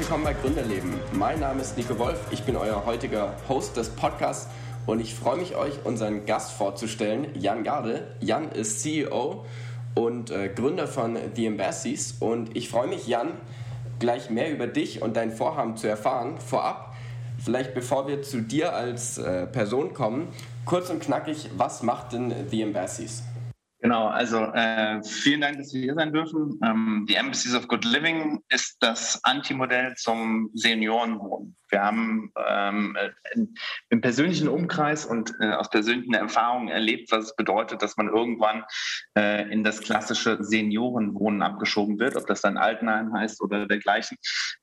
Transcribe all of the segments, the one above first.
willkommen bei Gründerleben. Mein Name ist Nico Wolf, ich bin euer heutiger Host des Podcasts und ich freue mich, euch unseren Gast vorzustellen, Jan Garde. Jan ist CEO und äh, Gründer von The Embassies und ich freue mich, Jan, gleich mehr über dich und dein Vorhaben zu erfahren. Vorab, vielleicht bevor wir zu dir als äh, Person kommen, kurz und knackig, was macht denn The Embassies? Genau, also äh, vielen Dank, dass wir hier sein dürfen. Ähm, die Embassies of Good Living ist das Antimodell zum Seniorenwohnen. Wir haben ähm, im persönlichen Umkreis und äh, aus persönlichen Erfahrungen erlebt, was es bedeutet, dass man irgendwann äh, in das klassische Seniorenwohnen abgeschoben wird, ob das dann Altenheim heißt oder dergleichen.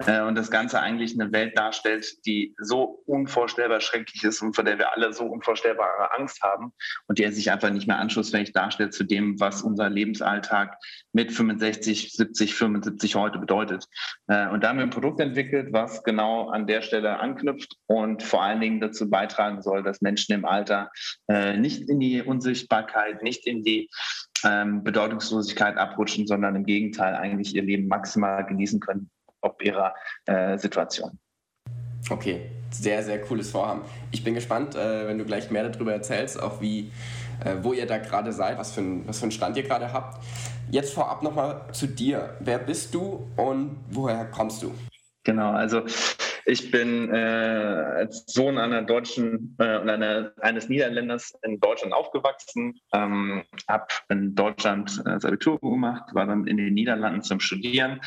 Äh, und das Ganze eigentlich eine Welt darstellt, die so unvorstellbar schrecklich ist und vor der wir alle so unvorstellbare Angst haben und die sich einfach nicht mehr anschlussfähig darstellt zu dem, was unser Lebensalltag mit 65, 70, 75 heute bedeutet. Äh, und da haben wir ein Produkt entwickelt, was genau an der Stelle anknüpft und vor allen Dingen dazu beitragen soll, dass Menschen im Alter äh, nicht in die Unsichtbarkeit, nicht in die ähm, Bedeutungslosigkeit abrutschen, sondern im Gegenteil eigentlich ihr Leben maximal genießen können, ob ihrer äh, Situation. Okay, sehr, sehr cooles Vorhaben. Ich bin gespannt, wenn du gleich mehr darüber erzählst, auch wie, wo ihr da gerade seid, was für, ein, was für einen Stand ihr gerade habt. Jetzt vorab nochmal zu dir. Wer bist du und woher kommst du? Genau, also ich bin äh, als Sohn einer Deutschen äh, einer, eines Niederländers in Deutschland aufgewachsen, ähm, habe in Deutschland äh, das Abitur gemacht, war dann in den Niederlanden zum Studieren,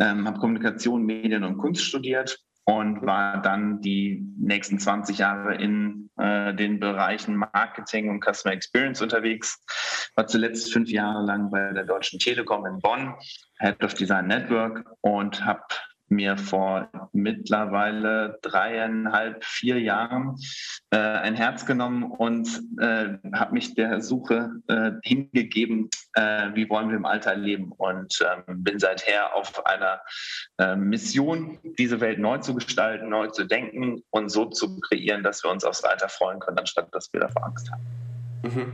ähm, habe Kommunikation, Medien und Kunst studiert und war dann die nächsten 20 Jahre in äh, den Bereichen Marketing und Customer Experience unterwegs. War zuletzt fünf Jahre lang bei der Deutschen Telekom in Bonn, Head of Design Network und habe mir vor mittlerweile dreieinhalb, vier Jahren äh, ein Herz genommen und äh, habe mich der Suche äh, hingegeben, äh, wie wollen wir im Alter leben und ähm, bin seither auf einer äh, Mission, diese Welt neu zu gestalten, neu zu denken und so zu kreieren, dass wir uns aufs Alter freuen können, anstatt dass wir davor Angst haben. Mhm.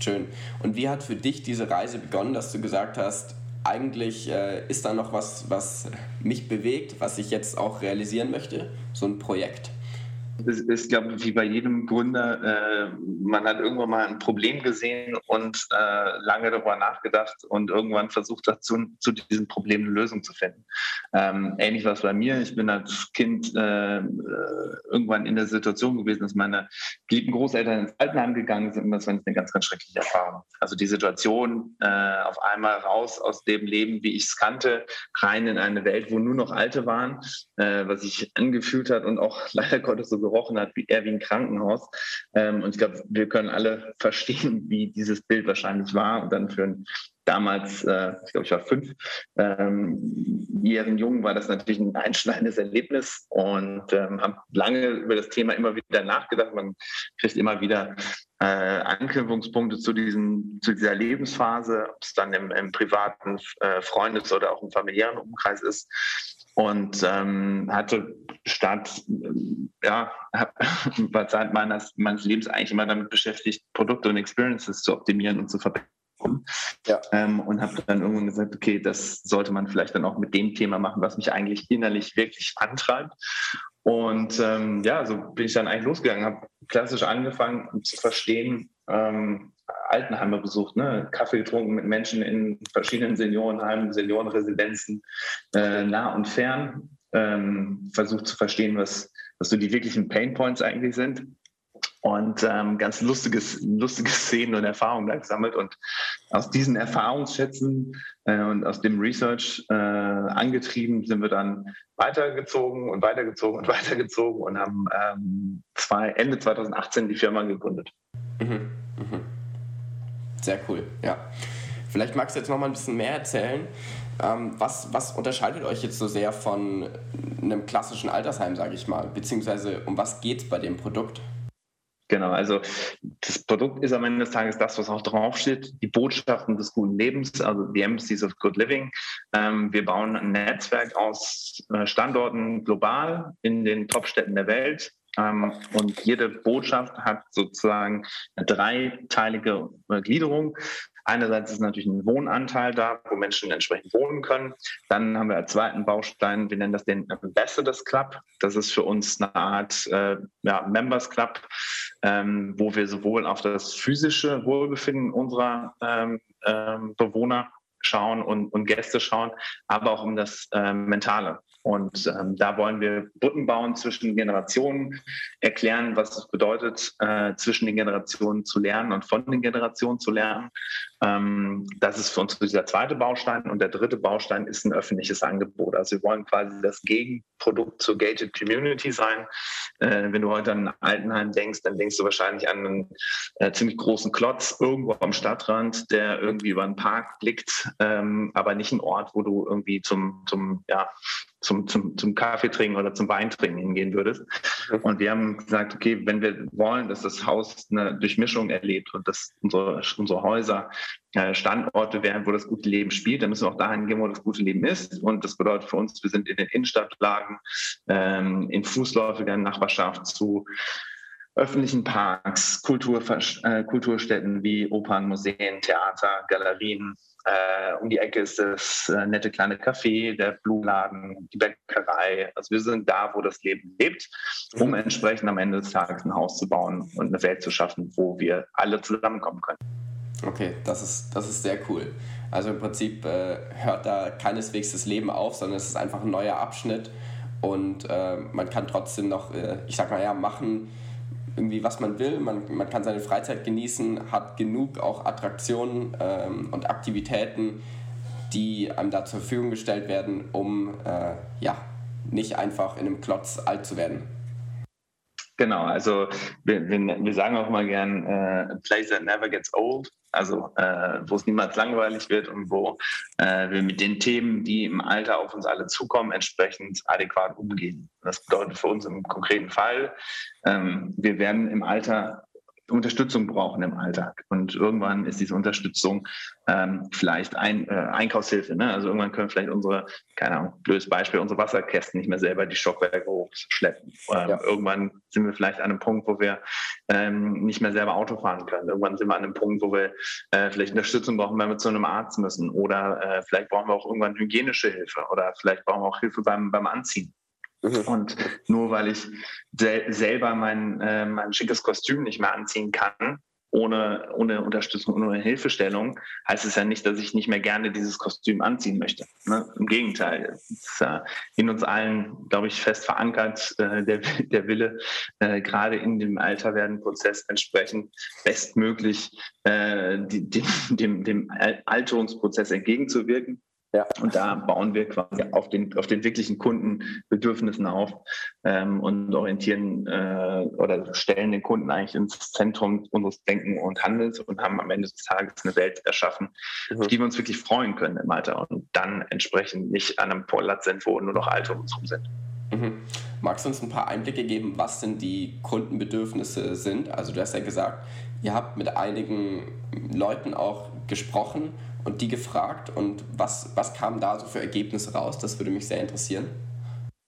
Schön. Und wie hat für dich diese Reise begonnen, dass du gesagt hast, eigentlich äh, ist da noch was, was mich bewegt, was ich jetzt auch realisieren möchte, so ein Projekt es ist, glaube ich, wie bei jedem Gründer, äh, man hat irgendwann mal ein Problem gesehen und äh, lange darüber nachgedacht und irgendwann versucht dazu, zu diesem Problem eine Lösung zu finden. Ähm, ähnlich war es bei mir. Ich bin als Kind äh, irgendwann in der Situation gewesen, dass meine geliebten Großeltern ins Altenheim gegangen sind und das war eine ganz, ganz schreckliche Erfahrung. Also die Situation, äh, auf einmal raus aus dem Leben, wie ich es kannte, rein in eine Welt, wo nur noch Alte waren, äh, was sich angefühlt hat und auch leider Gottes so gerochen hat, wie eher wie ein Krankenhaus. Ähm, und ich glaube, wir können alle verstehen, wie dieses Bild wahrscheinlich war. Und dann für einen damals, äh, ich glaube, ich war fünf, ähm, Jungen war das natürlich ein einschneidendes Erlebnis und ähm, habe lange über das Thema immer wieder nachgedacht. Man kriegt immer wieder äh, Anknüpfungspunkte zu, diesen, zu dieser Lebensphase, ob es dann im, im privaten äh, Freundes- oder auch im familiären Umkreis ist und ähm, hatte statt, ja, war Zeit meines, meines Lebens eigentlich immer damit beschäftigt, Produkte und Experiences zu optimieren und zu verbessern. Ja. Ähm, und habe dann irgendwann gesagt, okay, das sollte man vielleicht dann auch mit dem Thema machen, was mich eigentlich innerlich wirklich antreibt. Und ähm, ja, so bin ich dann eigentlich losgegangen, habe klassisch angefangen um zu verstehen, ähm, Altenheime besucht, ne? Kaffee getrunken mit Menschen in verschiedenen Seniorenheimen, Seniorenresidenzen, äh, nah und fern, ähm, versucht zu verstehen, was, was so die wirklichen Painpoints eigentlich sind und ähm, ganz lustiges, lustige Szenen und Erfahrungen da gesammelt. Und aus diesen Erfahrungsschätzen äh, und aus dem Research äh, angetrieben sind wir dann weitergezogen und weitergezogen und weitergezogen und haben ähm, zwei, Ende 2018 die Firma gegründet. Mhm, mhm. Sehr cool, ja. Vielleicht magst du jetzt noch mal ein bisschen mehr erzählen. Ähm, was, was unterscheidet euch jetzt so sehr von einem klassischen Altersheim, sage ich mal? Beziehungsweise um was geht es bei dem Produkt? Genau, also das Produkt ist am Ende des Tages das, was auch draufsteht, die Botschaften des guten Lebens, also the Embassies of Good Living. Ähm, wir bauen ein Netzwerk aus äh, Standorten global in den Top-Städten der Welt, und jede Botschaft hat sozusagen eine dreiteilige äh, Gliederung. Einerseits ist natürlich ein Wohnanteil da, wo Menschen entsprechend wohnen können. Dann haben wir als zweiten Baustein, wir nennen das den Ambassadors Club. Das ist für uns eine Art äh, ja, Members Club, ähm, wo wir sowohl auf das physische Wohlbefinden unserer ähm, ähm, Bewohner schauen und, und Gäste schauen, aber auch um das äh, Mentale. Und ähm, da wollen wir Brücken bauen zwischen Generationen, erklären, was es bedeutet, äh, zwischen den Generationen zu lernen und von den Generationen zu lernen. Ähm, das ist für uns dieser zweite Baustein. Und der dritte Baustein ist ein öffentliches Angebot. Also wir wollen quasi das Gegenprodukt zur Gated Community sein. Äh, wenn du heute an Altenheim denkst, dann denkst du wahrscheinlich an einen äh, ziemlich großen Klotz irgendwo am Stadtrand, der irgendwie über einen Park blickt, ähm, aber nicht ein Ort, wo du irgendwie zum, zum ja, zum, zum, zum Kaffee trinken oder zum Wein trinken hingehen würdest. Mhm. Und wir haben gesagt, okay, wenn wir wollen, dass das Haus eine Durchmischung erlebt und dass unsere, unsere Häuser äh, Standorte werden, wo das gute Leben spielt, dann müssen wir auch dahin gehen, wo das gute Leben ist. Und das bedeutet für uns, wir sind in den Innenstadtlagen, ähm, in fußläufiger Nachbarschaft zu öffentlichen Parks, Kultur, äh, Kulturstätten wie Opern, Museen, Theater, Galerien, äh, um die Ecke ist das äh, nette kleine Café, der Blumenladen, die Bäckerei. Also wir sind da, wo das Leben lebt, um entsprechend am Ende des Tages ein Haus zu bauen und eine Welt zu schaffen, wo wir alle zusammenkommen können. Okay, das ist, das ist sehr cool. Also im Prinzip äh, hört da keineswegs das Leben auf, sondern es ist einfach ein neuer Abschnitt und äh, man kann trotzdem noch, äh, ich sag mal ja, machen, irgendwie, was man will. Man, man kann seine Freizeit genießen, hat genug auch Attraktionen ähm, und Aktivitäten, die einem da zur Verfügung gestellt werden, um äh, ja, nicht einfach in einem Klotz alt zu werden. Genau, also wir, wir, wir sagen auch mal gern, äh, place that never gets old, also äh, wo es niemals langweilig wird und wo äh, wir mit den Themen, die im Alter auf uns alle zukommen, entsprechend adäquat umgehen. Das bedeutet für uns im konkreten Fall, ähm, wir werden im Alter Unterstützung brauchen im Alltag. Und irgendwann ist diese Unterstützung ähm, vielleicht ein, äh, Einkaufshilfe. Ne? Also irgendwann können vielleicht unsere, keine Ahnung, blödes Beispiel, unsere Wasserkästen nicht mehr selber die Stockwerke hochschleppen. Ähm, ja. Irgendwann sind wir vielleicht an einem Punkt, wo wir ähm, nicht mehr selber Auto fahren können. Irgendwann sind wir an einem Punkt, wo wir äh, vielleicht Unterstützung brauchen, wenn wir zu einem Arzt müssen. Oder äh, vielleicht brauchen wir auch irgendwann hygienische Hilfe. Oder vielleicht brauchen wir auch Hilfe beim, beim Anziehen. Mhm. Und nur weil ich sel selber mein, äh, mein schickes Kostüm nicht mehr anziehen kann, ohne, ohne Unterstützung, ohne Hilfestellung, heißt es ja nicht, dass ich nicht mehr gerne dieses Kostüm anziehen möchte. Ne? Im Gegenteil, es ist äh, in uns allen, glaube ich, fest verankert, äh, der, der Wille, äh, gerade in dem Alter werden Prozess entsprechend bestmöglich äh, die, dem, dem, dem Alterungsprozess entgegenzuwirken. Ja. Und da bauen wir quasi auf den, auf den wirklichen Kundenbedürfnissen auf ähm, und orientieren äh, oder stellen den Kunden eigentlich ins Zentrum unseres Denken und Handels und haben am Ende des Tages eine Welt erschaffen, mhm. auf die wir uns wirklich freuen können im Alter und dann entsprechend nicht an einem Platz sind, wo nur noch Alte um uns herum sind. Mhm. Magst du uns ein paar Einblicke geben, was denn die Kundenbedürfnisse sind? Also du hast ja gesagt, ihr habt mit einigen Leuten auch gesprochen und die gefragt und was, was kam da so für Ergebnisse raus? Das würde mich sehr interessieren.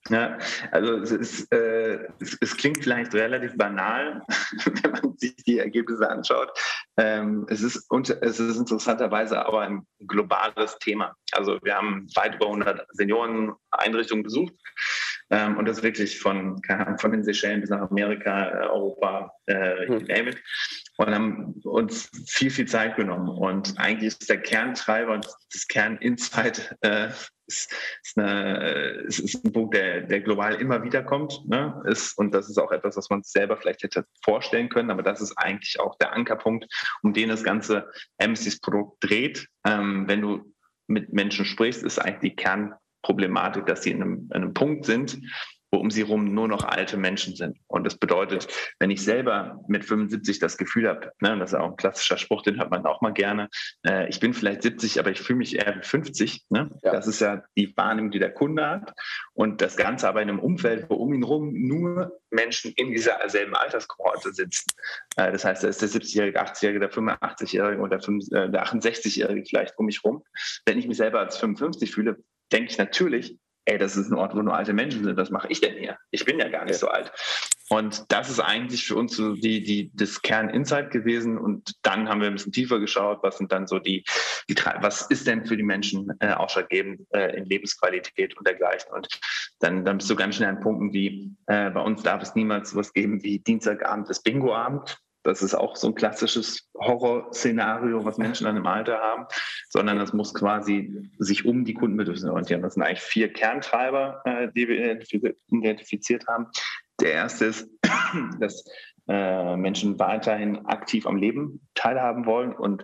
Ja, also es, ist, äh, es, es, klingt vielleicht relativ banal, wenn man sich die Ergebnisse anschaut. Ähm, es, ist, es ist interessanterweise aber ein globales Thema. Also wir haben weit über 100 Senioreneinrichtungen besucht ähm, und das wirklich von, von den Seychellen bis nach Amerika, äh, Europa, äh, hm. name it und haben uns viel, viel Zeit genommen. Und eigentlich ist der Kerntreiber und das Kerninsight äh, ist, ist, eine, ist, ein Punkt, der, der global immer wieder kommt. Ne? Ist, und das ist auch etwas, was man sich selber vielleicht hätte vorstellen können. Aber das ist eigentlich auch der Ankerpunkt, um den das ganze MCs-Produkt dreht. Ähm, wenn du mit Menschen sprichst, ist eigentlich die Kernproblematik, dass sie in einem, in einem Punkt sind, wo um sie herum nur noch alte Menschen sind. Und das bedeutet, wenn ich selber mit 75 das Gefühl habe, ne, das ist auch ein klassischer Spruch, den hört man auch mal gerne, äh, ich bin vielleicht 70, aber ich fühle mich eher wie 50. Ne? Ja. Das ist ja die Wahrnehmung, die der Kunde hat. Und das Ganze aber in einem Umfeld, wo um ihn herum nur Menschen in dieser selben Alterskohorte sitzen. Äh, das heißt, da ist der 70-Jährige, 80-Jährige, der 85-Jährige oder äh, der 68-Jährige vielleicht um mich herum. Wenn ich mich selber als 55 fühle, denke ich natürlich, ey, das ist ein Ort, wo nur alte Menschen sind, was mache ich denn hier? Ich bin ja gar nicht so alt. Und das ist eigentlich für uns so die, die, das Kern-Insight gewesen. Und dann haben wir ein bisschen tiefer geschaut, was sind dann so die, die was ist denn für die Menschen äh, ausschlaggebend äh, in Lebensqualität und dergleichen. Und dann, dann bist du ganz schnell an Punkten wie, äh, bei uns darf es niemals sowas geben wie Dienstagabend ist Bingoabend. Das ist auch so ein klassisches Horrorszenario, was Menschen dann im Alter haben, sondern das muss quasi sich um die Kundenbedürfnisse orientieren. Das sind eigentlich vier Kerntreiber, äh, die wir identifiziert haben. Der erste ist, dass äh, Menschen weiterhin aktiv am Leben teilhaben wollen und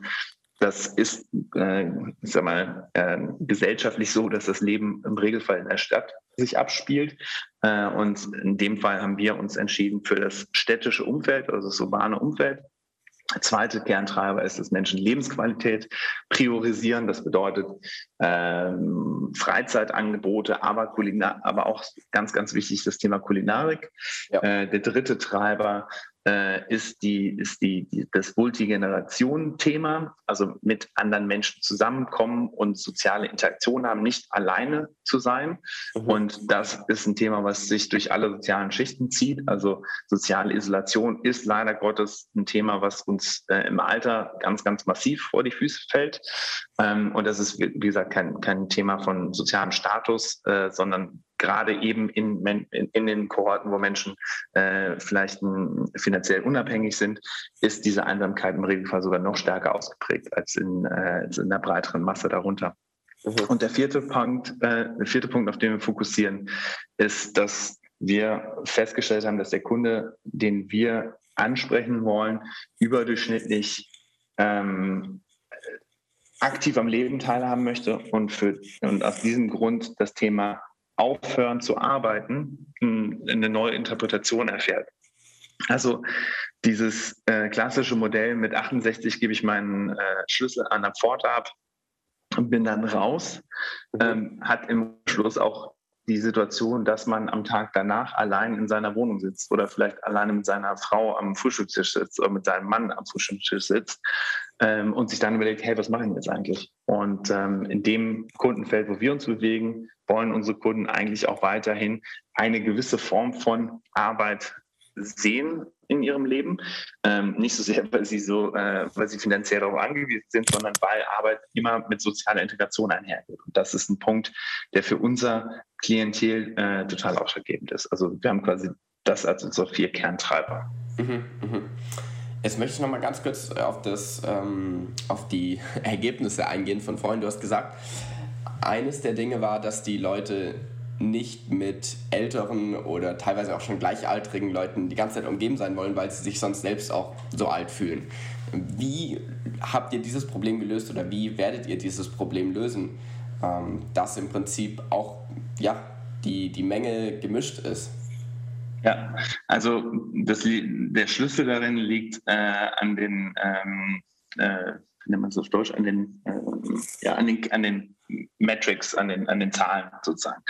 das ist, äh, ich sag mal, äh, gesellschaftlich so, dass das Leben im Regelfall in der Stadt sich abspielt. Äh, und in dem Fall haben wir uns entschieden für das städtische Umfeld, also das urbane Umfeld. Zweite Kerntreiber ist, dass Menschen Lebensqualität priorisieren. Das bedeutet ähm, Freizeitangebote, aber, Kulinar aber auch ganz, ganz wichtig das Thema Kulinarik. Ja. Äh, der dritte Treiber ist, die, ist die, die, das Multigeneration-Thema, also mit anderen Menschen zusammenkommen und soziale Interaktion haben, nicht alleine zu sein. Mhm. Und das ist ein Thema, was sich durch alle sozialen Schichten zieht. Also soziale Isolation ist leider Gottes ein Thema, was uns äh, im Alter ganz, ganz massiv vor die Füße fällt. Ähm, und das ist, wie gesagt, kein, kein Thema von sozialem Status, äh, sondern gerade eben in, in, in, den Kohorten, wo Menschen äh, vielleicht m, finanziell unabhängig sind, ist diese Einsamkeit im Regelfall sogar noch stärker ausgeprägt als in, äh, als in der breiteren Masse darunter. Mhm. Und der vierte Punkt, äh, der vierte Punkt, auf den wir fokussieren, ist, dass wir festgestellt haben, dass der Kunde, den wir ansprechen wollen, überdurchschnittlich ähm, aktiv am Leben teilhaben möchte und, für, und aus diesem Grund das Thema Aufhören zu arbeiten eine neue Interpretation erfährt. Also dieses äh, klassische Modell mit 68 gebe ich meinen äh, Schlüssel an der Pforte ab und bin dann raus, ähm, hat im Schluss auch die Situation, dass man am Tag danach allein in seiner Wohnung sitzt oder vielleicht alleine mit seiner Frau am Frühstückstisch sitzt oder mit seinem Mann am Frühstückstisch sitzt ähm, und sich dann überlegt, hey, was machen wir jetzt eigentlich? Und ähm, in dem Kundenfeld, wo wir uns bewegen, wollen unsere Kunden eigentlich auch weiterhin eine gewisse Form von Arbeit sehen in ihrem Leben. Ähm, nicht so sehr, weil sie so, äh, weil sie finanziell darauf angewiesen sind, sondern weil Arbeit immer mit sozialer Integration einhergeht. Und das ist ein Punkt, der für unser Klientel äh, total ausschlaggebend ist. Also wir haben quasi das als unsere vier Kerntreiber. Mhm, mh. Jetzt möchte ich noch mal ganz kurz auf, das, ähm, auf die Ergebnisse eingehen von vorhin. Du hast gesagt, eines der Dinge war, dass die Leute nicht mit älteren oder teilweise auch schon gleichaltrigen Leuten die ganze Zeit umgeben sein wollen, weil sie sich sonst selbst auch so alt fühlen. Wie habt ihr dieses Problem gelöst oder wie werdet ihr dieses Problem lösen, ähm, dass im Prinzip auch ja, die, die Menge gemischt ist? Ja, also das, der Schlüssel darin liegt äh, an den, ähm, äh, nennt man es auf Deutsch, an den, äh, ja, an den, an den Metrics, an den, an den Zahlen sozusagen.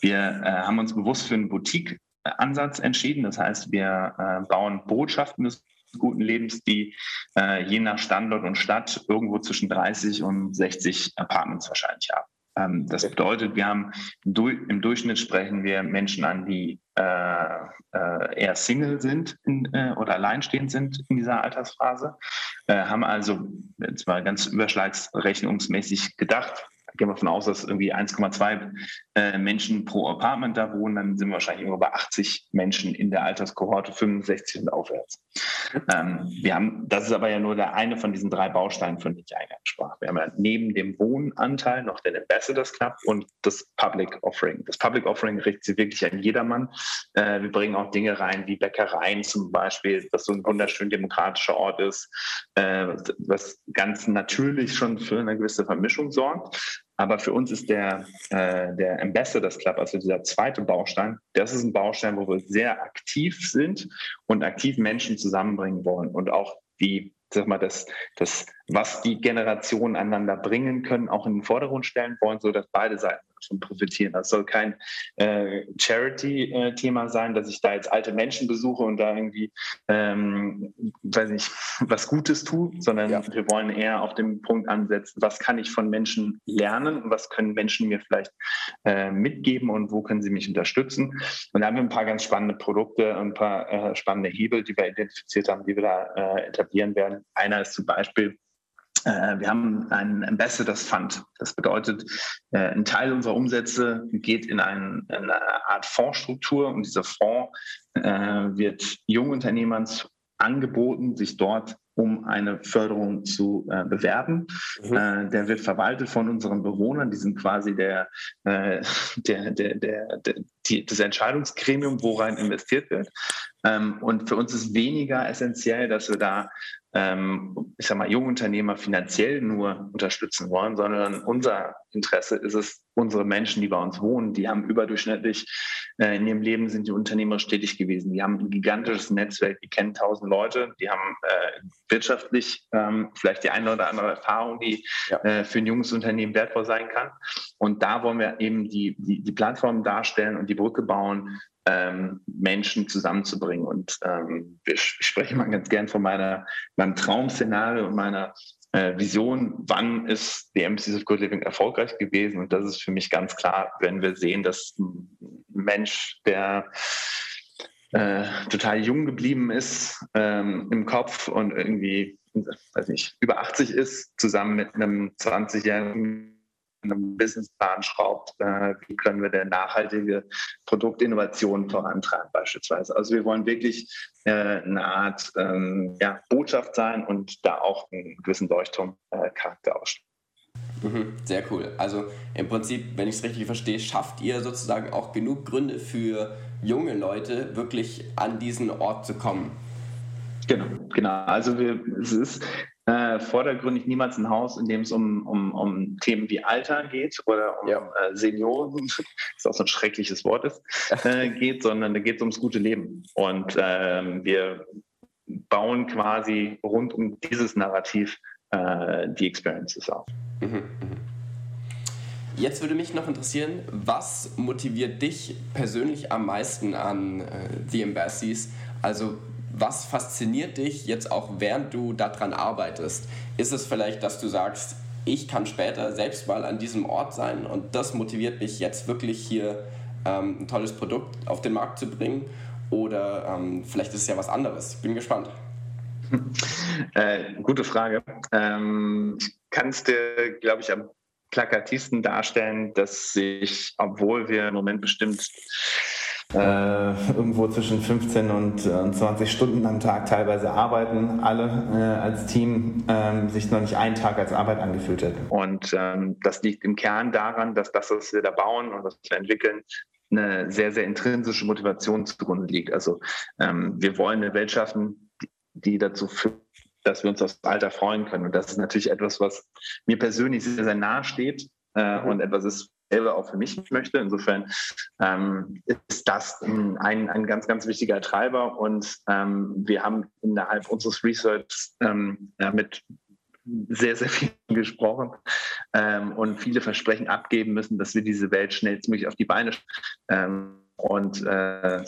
Wir äh, haben uns bewusst für einen Boutique-Ansatz entschieden. Das heißt, wir äh, bauen Botschaften des guten Lebens, die äh, je nach Standort und Stadt irgendwo zwischen 30 und 60 Apartments wahrscheinlich haben. Ähm, das bedeutet, wir haben im Durchschnitt sprechen wir Menschen an, die äh, äh, eher Single sind in, äh, oder alleinstehend sind in dieser Altersphase, äh, haben also jetzt mal ganz überschlagsrechnungsmäßig gedacht, gehen wir davon aus, dass irgendwie 1,2 äh, Menschen pro Apartment da wohnen, dann sind wir wahrscheinlich bei 80 Menschen in der Alterskohorte 65 und aufwärts. Ähm, wir haben, das ist aber ja nur der eine von diesen drei Bausteinen, von denen ich eingangs sprach. Wir haben ja neben dem Wohnanteil noch den Ambassadors Club und das Public Offering. Das Public Offering richtet sich wirklich an jedermann. Äh, wir bringen auch Dinge rein wie Bäckereien zum Beispiel, was so ein wunderschön demokratischer Ort ist, äh, was ganz natürlich schon für eine gewisse Vermischung sorgt. Aber für uns ist der, äh, der Ambassadors Club, also dieser zweite Baustein, das ist ein Baustein, wo wir sehr aktiv sind und aktiv Menschen zusammenbringen wollen und auch die, sag mal, das, das, was die Generationen einander bringen können, auch in den Vordergrund stellen wollen, sodass beide Seiten davon profitieren. Das soll kein äh, Charity-Thema sein, dass ich da jetzt alte Menschen besuche und da irgendwie, ähm, weiß nicht, was Gutes tue, sondern ja. wir wollen eher auf dem Punkt ansetzen, was kann ich von Menschen lernen und was können Menschen mir vielleicht äh, mitgeben und wo können sie mich unterstützen. Und da haben wir ein paar ganz spannende Produkte, ein paar äh, spannende Hebel, die wir identifiziert haben, die wir da äh, etablieren werden. Einer ist zum Beispiel wir haben einen Ambassadors Fund. Das bedeutet, äh, ein Teil unserer Umsätze geht in, ein, in eine Art Fondsstruktur und dieser Fonds äh, wird Jungunternehmern angeboten, sich dort um eine Förderung zu äh, bewerben. Mhm. Äh, der wird verwaltet von unseren Bewohnern. Die sind quasi der, äh, der, der, der, der die, das Entscheidungsgremium, worein investiert wird. Ähm, und für uns ist weniger essentiell, dass wir da ähm, ich sag mal, Jungunternehmer finanziell nur unterstützen wollen, sondern unser Interesse ist es, unsere Menschen, die bei uns wohnen, die haben überdurchschnittlich äh, in ihrem Leben sind die Unternehmer stetig gewesen. Die haben ein gigantisches Netzwerk, die kennen tausend Leute, die haben äh, wirtschaftlich ähm, vielleicht die eine oder andere Erfahrung, die ja. äh, für ein junges Unternehmen wertvoll sein kann. Und da wollen wir eben die, die, die Plattform darstellen und die Brücke bauen, ähm, Menschen zusammenzubringen. Und ähm, ich spreche mal ganz gern von meiner, meinem Traum-Szenario und meiner äh, Vision, wann ist die MCs of Good Living erfolgreich gewesen. Und das ist für mich ganz klar, wenn wir sehen, dass ein Mensch, der äh, total jung geblieben ist ähm, im Kopf und irgendwie, weiß nicht, über 80 ist, zusammen mit einem 20-jährigen einem Businessplan schraubt, äh, wie können wir denn nachhaltige Produktinnovationen vorantreiben beispielsweise. Also wir wollen wirklich äh, eine Art ähm, ja, Botschaft sein und da auch einen gewissen Leuchtturmcharakter ausstellen. Mhm, sehr cool. Also im Prinzip, wenn ich es richtig verstehe, schafft ihr sozusagen auch genug Gründe für junge Leute, wirklich an diesen Ort zu kommen. Genau, genau. Also wir, es ist äh, vordergründig niemals ein Haus, in dem es um, um, um Themen wie Alter geht oder um ja. äh, Senioren, das auch so ein schreckliches Wort ist, äh, geht, sondern da geht es ums gute Leben. Und ähm, wir bauen quasi rund um dieses Narrativ äh, die Experiences auf. Mhm, mhm. Jetzt würde mich noch interessieren, was motiviert dich persönlich am meisten an äh, The Embassies? Also was fasziniert dich jetzt auch während du daran arbeitest? Ist es vielleicht, dass du sagst, ich kann später selbst mal an diesem Ort sein und das motiviert mich jetzt wirklich hier ähm, ein tolles Produkt auf den Markt zu bringen? Oder ähm, vielleicht ist es ja was anderes. Ich bin gespannt. Äh, gute Frage. Ähm, ich kann es dir, glaube ich, am plakativsten darstellen, dass sich, obwohl wir im Moment bestimmt äh, irgendwo zwischen 15 und, äh, 20 Stunden am Tag teilweise arbeiten, alle äh, als Team, ähm, sich noch nicht einen Tag als Arbeit angefühlt hätten. Und ähm, das liegt im Kern daran, dass das, was wir da bauen und was wir entwickeln, eine sehr, sehr intrinsische Motivation zugrunde liegt. Also ähm, wir wollen eine Welt schaffen, die, die dazu führt, dass wir uns aufs Alter freuen können. Und das ist natürlich etwas, was mir persönlich sehr, sehr nahe steht äh, und etwas ist, selber auch für mich möchte. Insofern ähm, ist das ein, ein ganz, ganz wichtiger Treiber. Und ähm, wir haben innerhalb unseres Research ähm, mit sehr, sehr viel gesprochen ähm, und viele Versprechen abgeben müssen, dass wir diese Welt schnellstmöglich auf die Beine ähm, und äh,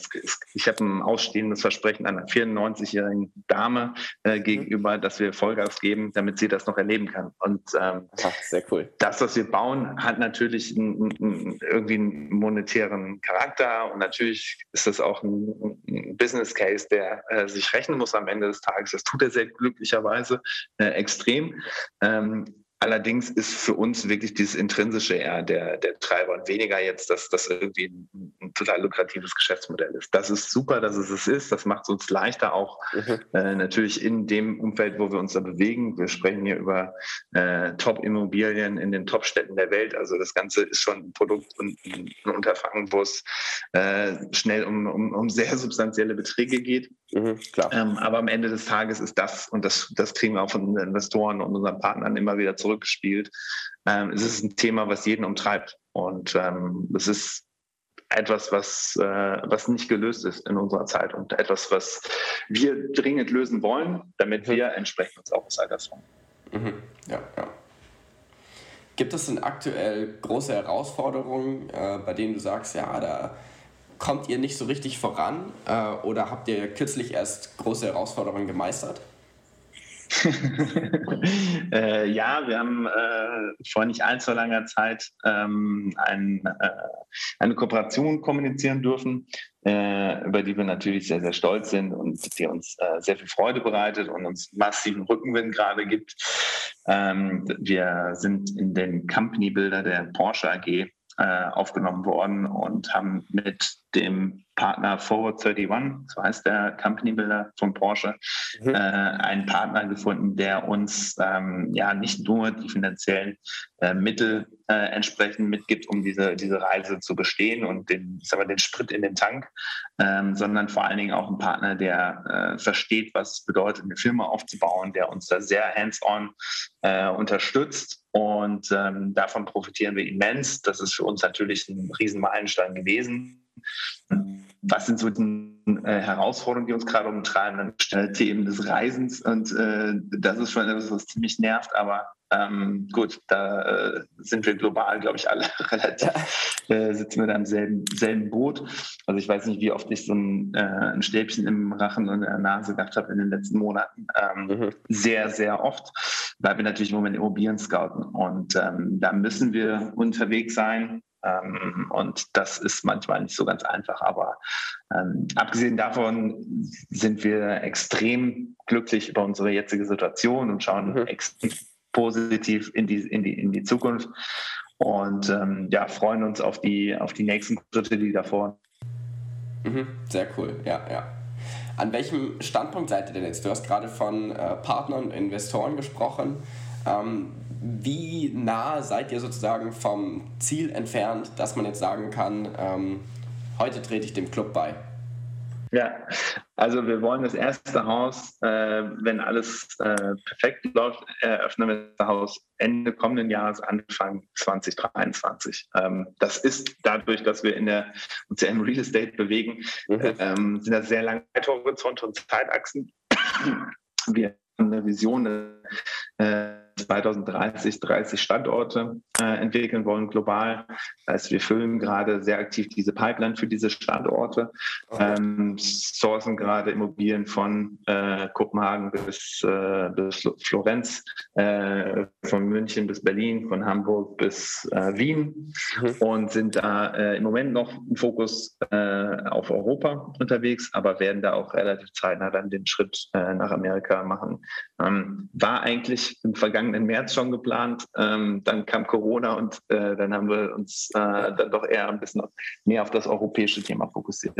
ich habe ein ausstehendes Versprechen einer 94-jährigen Dame äh, mhm. gegenüber, dass wir Vollgas geben, damit sie das noch erleben kann. Und ähm, Ach, sehr cool. Das, was wir bauen, hat natürlich einen, einen, irgendwie einen monetären Charakter und natürlich ist das auch ein, ein Business Case, der äh, sich rechnen muss am Ende des Tages. Das tut er sehr glücklicherweise äh, extrem. Ähm, Allerdings ist für uns wirklich dieses Intrinsische eher der, der Treiber und weniger jetzt, dass das irgendwie ein, ein, total lukratives Geschäftsmodell ist. Das ist super, dass es es ist. Das macht es uns leichter auch mhm. äh, natürlich in dem Umfeld, wo wir uns da bewegen. Wir sprechen hier über äh, Top-Immobilien in den Top-Städten der Welt. Also das Ganze ist schon ein Produkt und ein, Unterfangen, wo es äh, schnell um, um, um sehr substanzielle Beträge geht. Mhm, ähm, aber am Ende des Tages ist das, und das, das kriegen wir auch von den Investoren und unseren Partnern immer wieder zurückgespielt, ähm, es ist ein Thema, was jeden umtreibt. Und ähm, es ist etwas, was, äh, was nicht gelöst ist in unserer Zeit und etwas, was wir dringend lösen wollen, damit mhm. wir entsprechend uns auch aus Alter Mhm. Ja, ja. Gibt es denn aktuell große Herausforderungen, äh, bei denen du sagst, ja, da kommt ihr nicht so richtig voran? Äh, oder habt ihr kürzlich erst große Herausforderungen gemeistert? äh, ja, wir haben äh, vor nicht allzu langer Zeit ähm, ein, äh, eine Kooperation kommunizieren dürfen, äh, über die wir natürlich sehr, sehr stolz sind und die uns äh, sehr viel Freude bereitet und uns massiven Rückenwind gerade gibt. Ähm, wir sind in den Company Builder der Porsche AG äh, aufgenommen worden und haben mit dem Partner Forward 31, so heißt der Company Builder von Porsche, mhm. äh, einen Partner gefunden, der uns ähm, ja nicht nur die finanziellen äh, Mittel äh, entsprechend mitgibt, um diese, diese Reise zu bestehen und den, ich sag mal, den Sprit in den Tank, ähm, sondern vor allen Dingen auch ein Partner, der äh, versteht, was es bedeutet, eine Firma aufzubauen, der uns da sehr hands-on äh, unterstützt und ähm, davon profitieren wir immens. Das ist für uns natürlich ein Riesenmeilenstein gewesen. Was sind so die äh, Herausforderungen, die uns gerade umtreiben? Dann stellt Themen des Reisens und äh, das ist schon etwas, was ziemlich nervt, aber ähm, gut, da äh, sind wir global, glaube ich, alle relativ, äh, sitzen wir da im selben, selben Boot. Also ich weiß nicht, wie oft ich so ein, äh, ein Stäbchen im Rachen und in der Nase gehabt habe in den letzten Monaten. Ähm, mhm. Sehr, sehr oft, weil wir natürlich im Moment Immobilien scouten. Und ähm, da müssen wir unterwegs sein. Ähm, und das ist manchmal nicht so ganz einfach. Aber ähm, abgesehen davon sind wir extrem glücklich über unsere jetzige Situation und schauen mhm. extrem positiv in die, in die, in die Zukunft und ähm, ja, freuen uns auf die, auf die nächsten Schritte, die davor. Mhm, sehr cool, ja, ja. An welchem Standpunkt seid ihr denn jetzt? Du hast gerade von äh, Partnern und Investoren gesprochen. Ähm, wie nah seid ihr sozusagen vom Ziel entfernt, dass man jetzt sagen kann, ähm, heute trete ich dem Club bei? Ja, also wir wollen das erste Haus, äh, wenn alles äh, perfekt läuft, eröffnen wir das Haus Ende kommenden Jahres, Anfang 2023. Ähm, das ist dadurch, dass wir in der, uns ja im Real Estate bewegen, mhm. ähm, sind das sehr lange Horizonte und Zeitachsen. Wir haben eine Vision, äh, 2030 30 Standorte äh, entwickeln wollen global. Das heißt, wir füllen gerade sehr aktiv diese Pipeline für diese Standorte, ähm, sourcen gerade Immobilien von äh, Kopenhagen bis, äh, bis Florenz, äh, von München bis Berlin, von Hamburg bis äh, Wien mhm. und sind da äh, im Moment noch im Fokus auf Europa unterwegs, aber werden da auch relativ zeitnah dann den Schritt nach Amerika machen. Ähm, war eigentlich im vergangenen vergangenen März schon geplant. Ähm, dann kam Corona und äh, dann haben wir uns äh, dann doch eher ein bisschen mehr auf das europäische Thema fokussiert.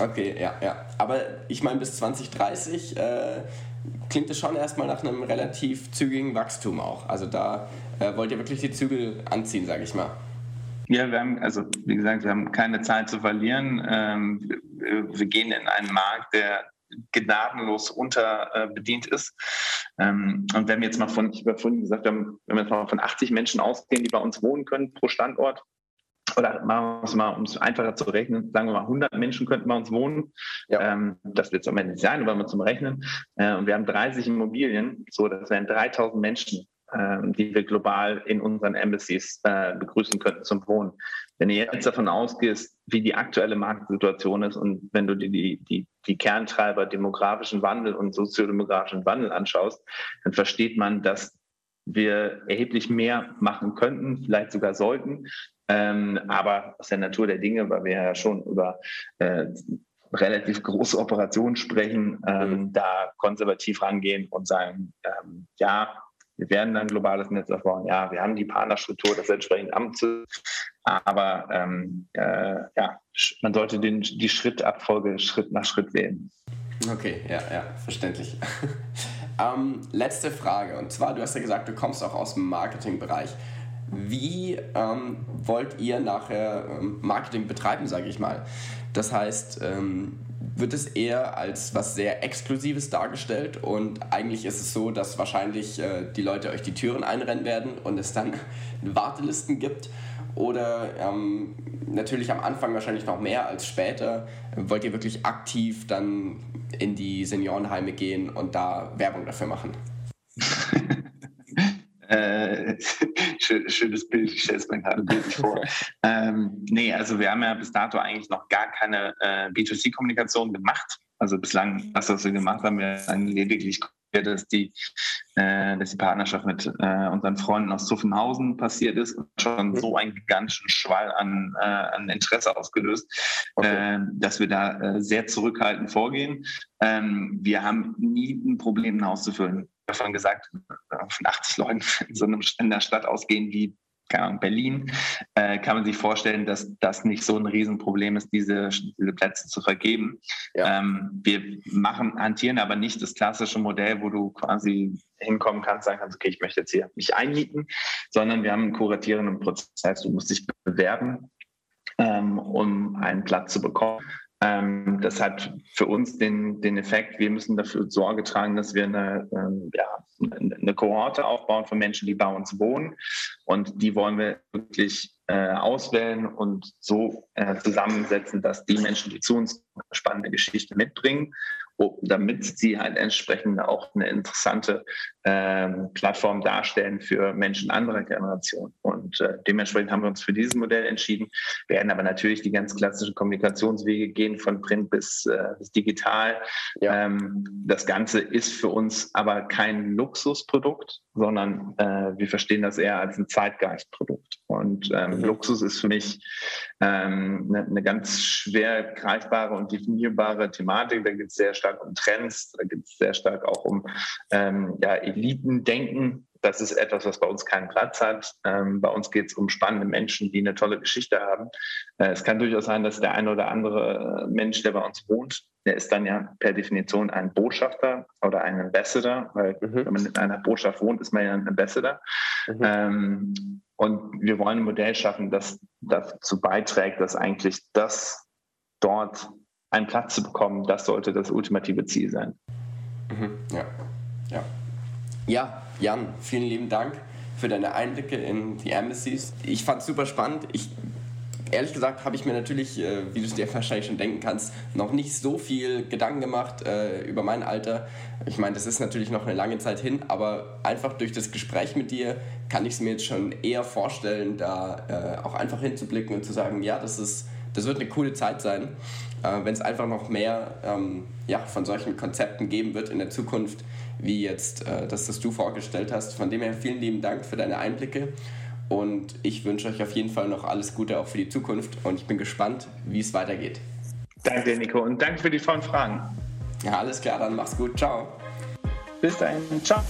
Okay, ja, ja. Aber ich meine, bis 2030 äh, klingt es schon erstmal nach einem relativ zügigen Wachstum auch. Also da äh, wollt ihr wirklich die Zügel anziehen, sage ich mal. Ja, wir haben, also wie gesagt, wir haben keine Zeit zu verlieren. Ähm, wir, wir gehen in einen Markt, der gnadenlos unterbedient ist. Ähm, und wenn wir jetzt mal von, ich habe vorhin gesagt, wenn wir jetzt mal von 80 Menschen ausgehen, die bei uns wohnen können pro Standort, oder machen wir es mal, um es einfacher zu rechnen, sagen wir mal 100 Menschen könnten bei uns wohnen. Ja. Ähm, das wird es am Ende nicht sein, aber mal zum Rechnen. Äh, und wir haben 30 Immobilien, so das wären 3000 Menschen, ähm, die wir global in unseren Embassies äh, begrüßen könnten zum Wohnen. Wenn du jetzt davon ausgehst, wie die aktuelle Marktsituation ist und wenn du dir die, die, die Kerntreiber demografischen Wandel und soziodemografischen Wandel anschaust, dann versteht man, dass wir erheblich mehr machen könnten, vielleicht sogar sollten. Ähm, aber aus der Natur der Dinge, weil wir ja schon über äh, relativ große Operationen sprechen, ähm, mhm. da konservativ rangehen und sagen, ähm, ja, wir werden ein globales Netz aufbauen. Ja, wir haben die Partnerstruktur, das entsprechend Amte. Aber ähm, äh, ja, man sollte den, die Schrittabfolge Schritt nach Schritt wählen. Okay, ja, ja, verständlich. ähm, letzte Frage. Und zwar, du hast ja gesagt, du kommst auch aus dem Marketingbereich. Wie ähm, wollt ihr nachher ähm, Marketing betreiben, sage ich mal? Das heißt, ähm, wird es eher als was sehr Exklusives dargestellt. Und eigentlich ist es so, dass wahrscheinlich äh, die Leute euch die Türen einrennen werden und es dann Wartelisten gibt. Oder ähm, natürlich am Anfang wahrscheinlich noch mehr als später. Wollt ihr wirklich aktiv dann in die Seniorenheime gehen und da Werbung dafür machen? äh, schönes Bild, ich stelle es mir gerade bildlich vor. ähm, nee, also wir haben ja bis dato eigentlich noch gar keine äh, B2C-Kommunikation gemacht. Also bislang, das, was wir gemacht haben, wir haben lediglich dass die, äh, dass die Partnerschaft mit äh, unseren Freunden aus Zuffenhausen passiert ist und schon mhm. so einen gigantischen Schwall an, äh, an Interesse ausgelöst, okay. Äh, dass wir da äh, sehr zurückhaltend vorgehen. Ähm, wir haben nie ein Problem, ein Haus zu füllen. Davon gesagt, von 80 Leuten in so einem, in der Stadt ausgehen wie Berlin, äh, kann man sich vorstellen, dass das nicht so ein Riesenproblem ist, diese, diese Plätze zu vergeben. Ja. Ähm, wir machen, hantieren aber nicht das klassische Modell, wo du quasi hinkommen kannst, sagen kannst, okay, ich möchte jetzt hier mich einmieten, sondern wir haben einen kuratierenden Prozess. Das heißt, du musst dich bewerben, ähm, um einen Platz zu bekommen. Ähm, das hat für uns den, den Effekt, wir müssen dafür Sorge tragen, dass wir eine, ähm, ja, eine Kohorte aufbauen von Menschen, die bei uns wohnen. Und die wollen wir wirklich äh, auswählen und so äh, zusammensetzen, dass die Menschen, die zu uns spannende Geschichte mitbringen, damit sie halt entsprechend auch eine interessante ähm, Plattform darstellen für Menschen anderer Generationen. Und äh, dementsprechend haben wir uns für dieses Modell entschieden, werden aber natürlich die ganz klassischen Kommunikationswege gehen, von Print bis, äh, bis digital. Ja. Ähm, das Ganze ist für uns aber kein Luxusprodukt, sondern äh, wir verstehen das eher als ein Zeitgeistprodukt. Und ähm, mhm. Luxus ist für mich ähm, eine, eine ganz schwer greifbare und definierbare Thematik. Da geht es sehr stark um Trends, da geht es sehr stark auch um ähm, ja, Elitendenken. Das ist etwas, was bei uns keinen Platz hat. Ähm, bei uns geht es um spannende Menschen, die eine tolle Geschichte haben. Äh, es kann durchaus sein, dass der eine oder andere Mensch, der bei uns wohnt, der ist dann ja per Definition ein Botschafter oder ein Ambassador, weil mhm. wenn man in einer Botschaft wohnt, ist man ja ein Ambassador. Mhm. Ähm, und wir wollen ein Modell schaffen, das dazu beiträgt, dass eigentlich das dort einen Platz zu bekommen, das sollte das ultimative Ziel sein. Mhm. Ja. ja. Ja, Jan, vielen lieben Dank für deine Einblicke in die Embassies. Ich fand es super spannend. Ich ehrlich gesagt habe ich mir natürlich, äh, wie du es dir wahrscheinlich schon denken kannst, noch nicht so viel Gedanken gemacht äh, über mein Alter. Ich meine, das ist natürlich noch eine lange Zeit hin, aber einfach durch das Gespräch mit dir kann ich es mir jetzt schon eher vorstellen, da äh, auch einfach hinzublicken und zu sagen, ja, das ist, das wird eine coole Zeit sein, äh, wenn es einfach noch mehr ähm, ja, von solchen Konzepten geben wird in der Zukunft, wie jetzt äh, das, das du vorgestellt hast. Von dem her vielen lieben Dank für deine Einblicke. Und ich wünsche euch auf jeden Fall noch alles Gute auch für die Zukunft und ich bin gespannt, wie es weitergeht. Danke, Nico, und danke für die tollen Fragen. Ja, alles klar, dann mach's gut. Ciao. Bis dahin. Ciao.